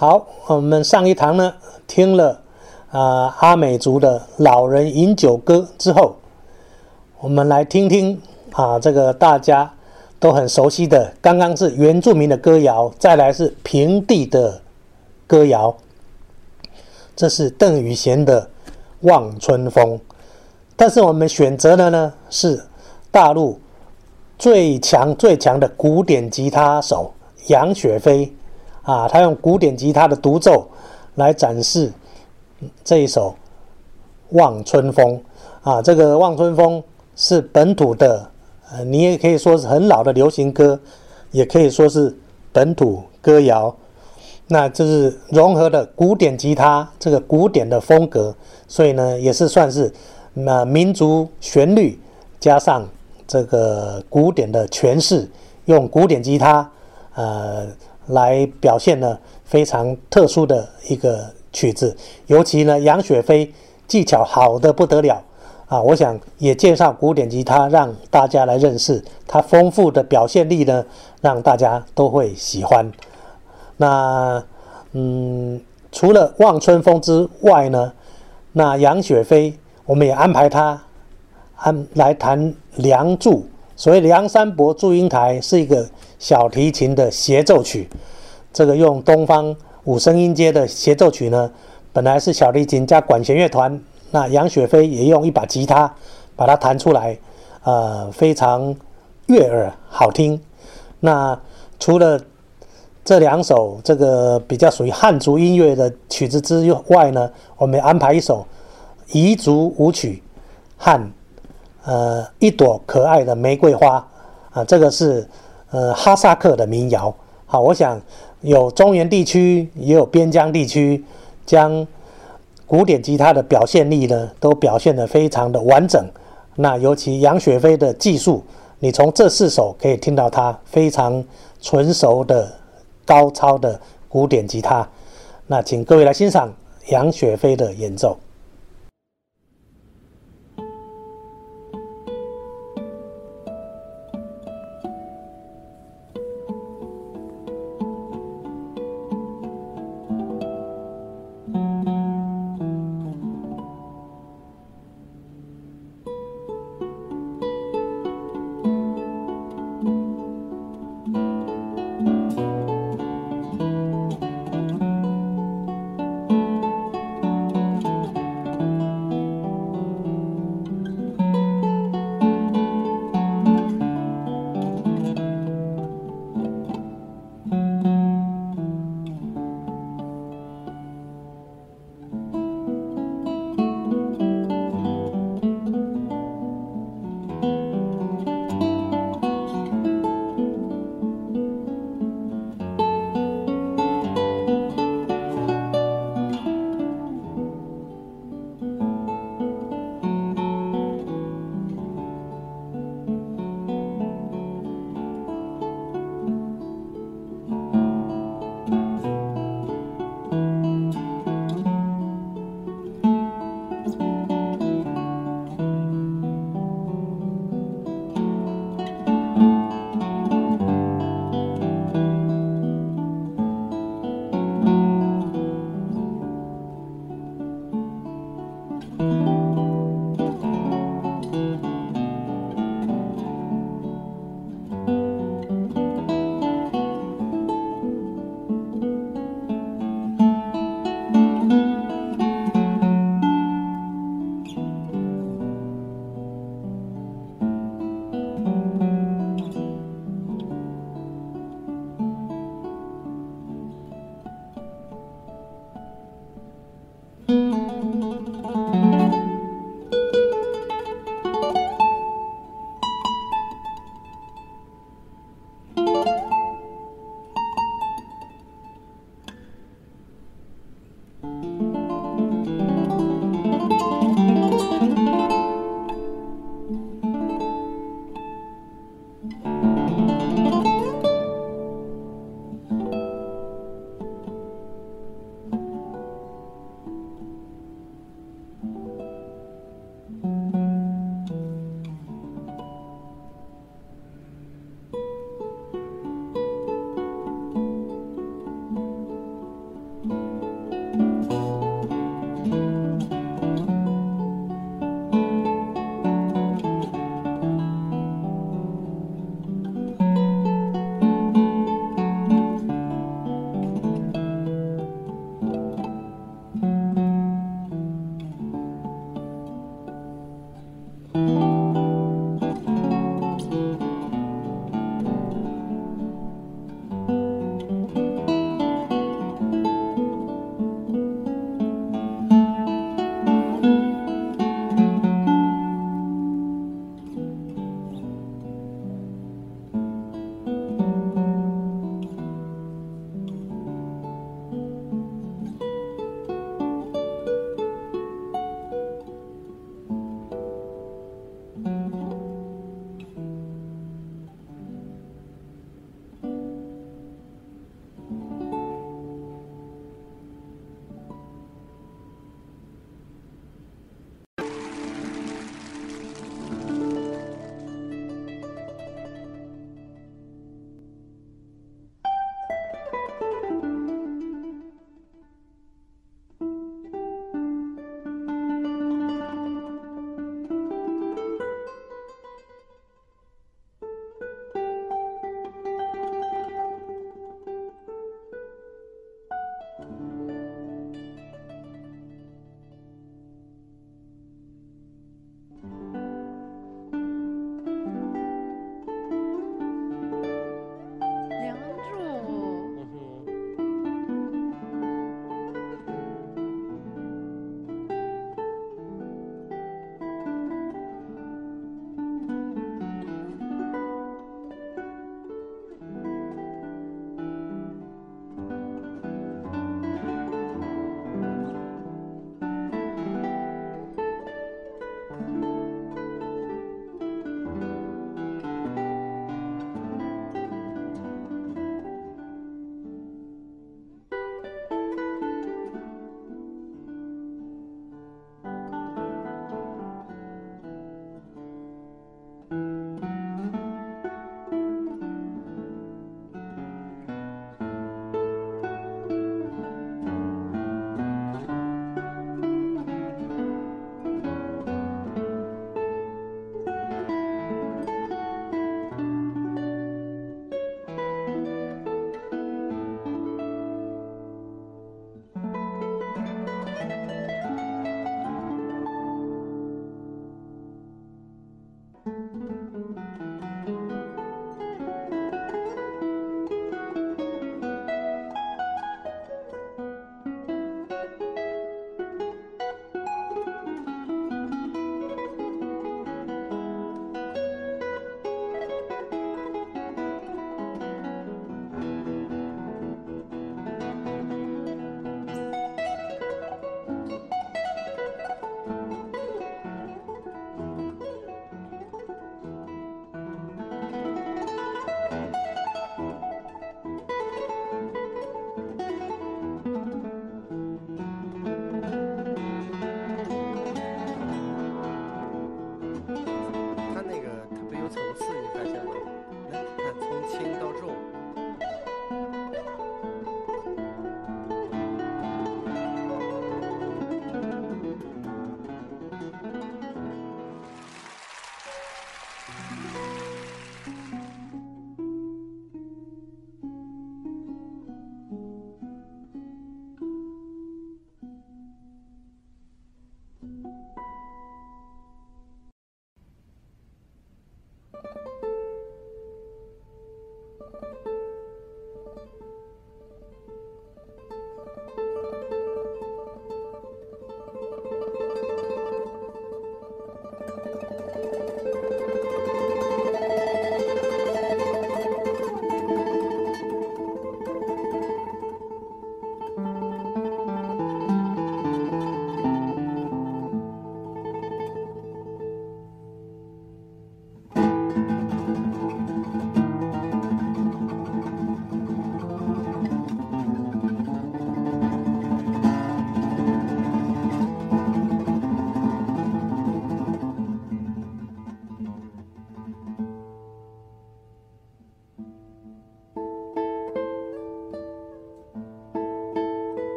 好，我们上一堂呢听了啊阿美族的老人饮酒歌之后，我们来听听啊这个大家都很熟悉的，刚刚是原住民的歌谣，再来是平地的歌谣。这是邓雨贤的《望春风》，但是我们选择的呢是大陆最强最强的古典吉他手杨雪飞啊，他用古典吉他的独奏来展示这一首《望春风》啊。这个《望春风》是本土的，呃，你也可以说是很老的流行歌，也可以说是本土歌谣。那就是融合了古典吉他这个古典的风格，所以呢，也是算是那民族旋律加上这个古典的诠释，用古典吉他呃来表现呢非常特殊的一个曲子。尤其呢，杨雪飞技巧好的不得了啊！我想也介绍古典吉他，让大家来认识它丰富的表现力呢，让大家都会喜欢。那嗯，除了《望春风》之外呢，那杨雪飞我们也安排他安来弹《梁祝》。所谓《梁山伯祝英台》是一个小提琴的协奏曲，这个用东方五声音阶的协奏曲呢，本来是小提琴加管弦乐团，那杨雪飞也用一把吉他把它弹出来，呃，非常悦耳好听。那除了这两首这个比较属于汉族音乐的曲子之外呢，我们安排一首彝族舞曲和呃一朵可爱的玫瑰花啊，这个是呃哈萨克的民谣。好，我想有中原地区也有边疆地区，将古典吉他的表现力呢都表现得非常的完整。那尤其杨雪飞的技术，你从这四首可以听到他非常纯熟的。高超的古典吉他，那请各位来欣赏杨雪飞的演奏。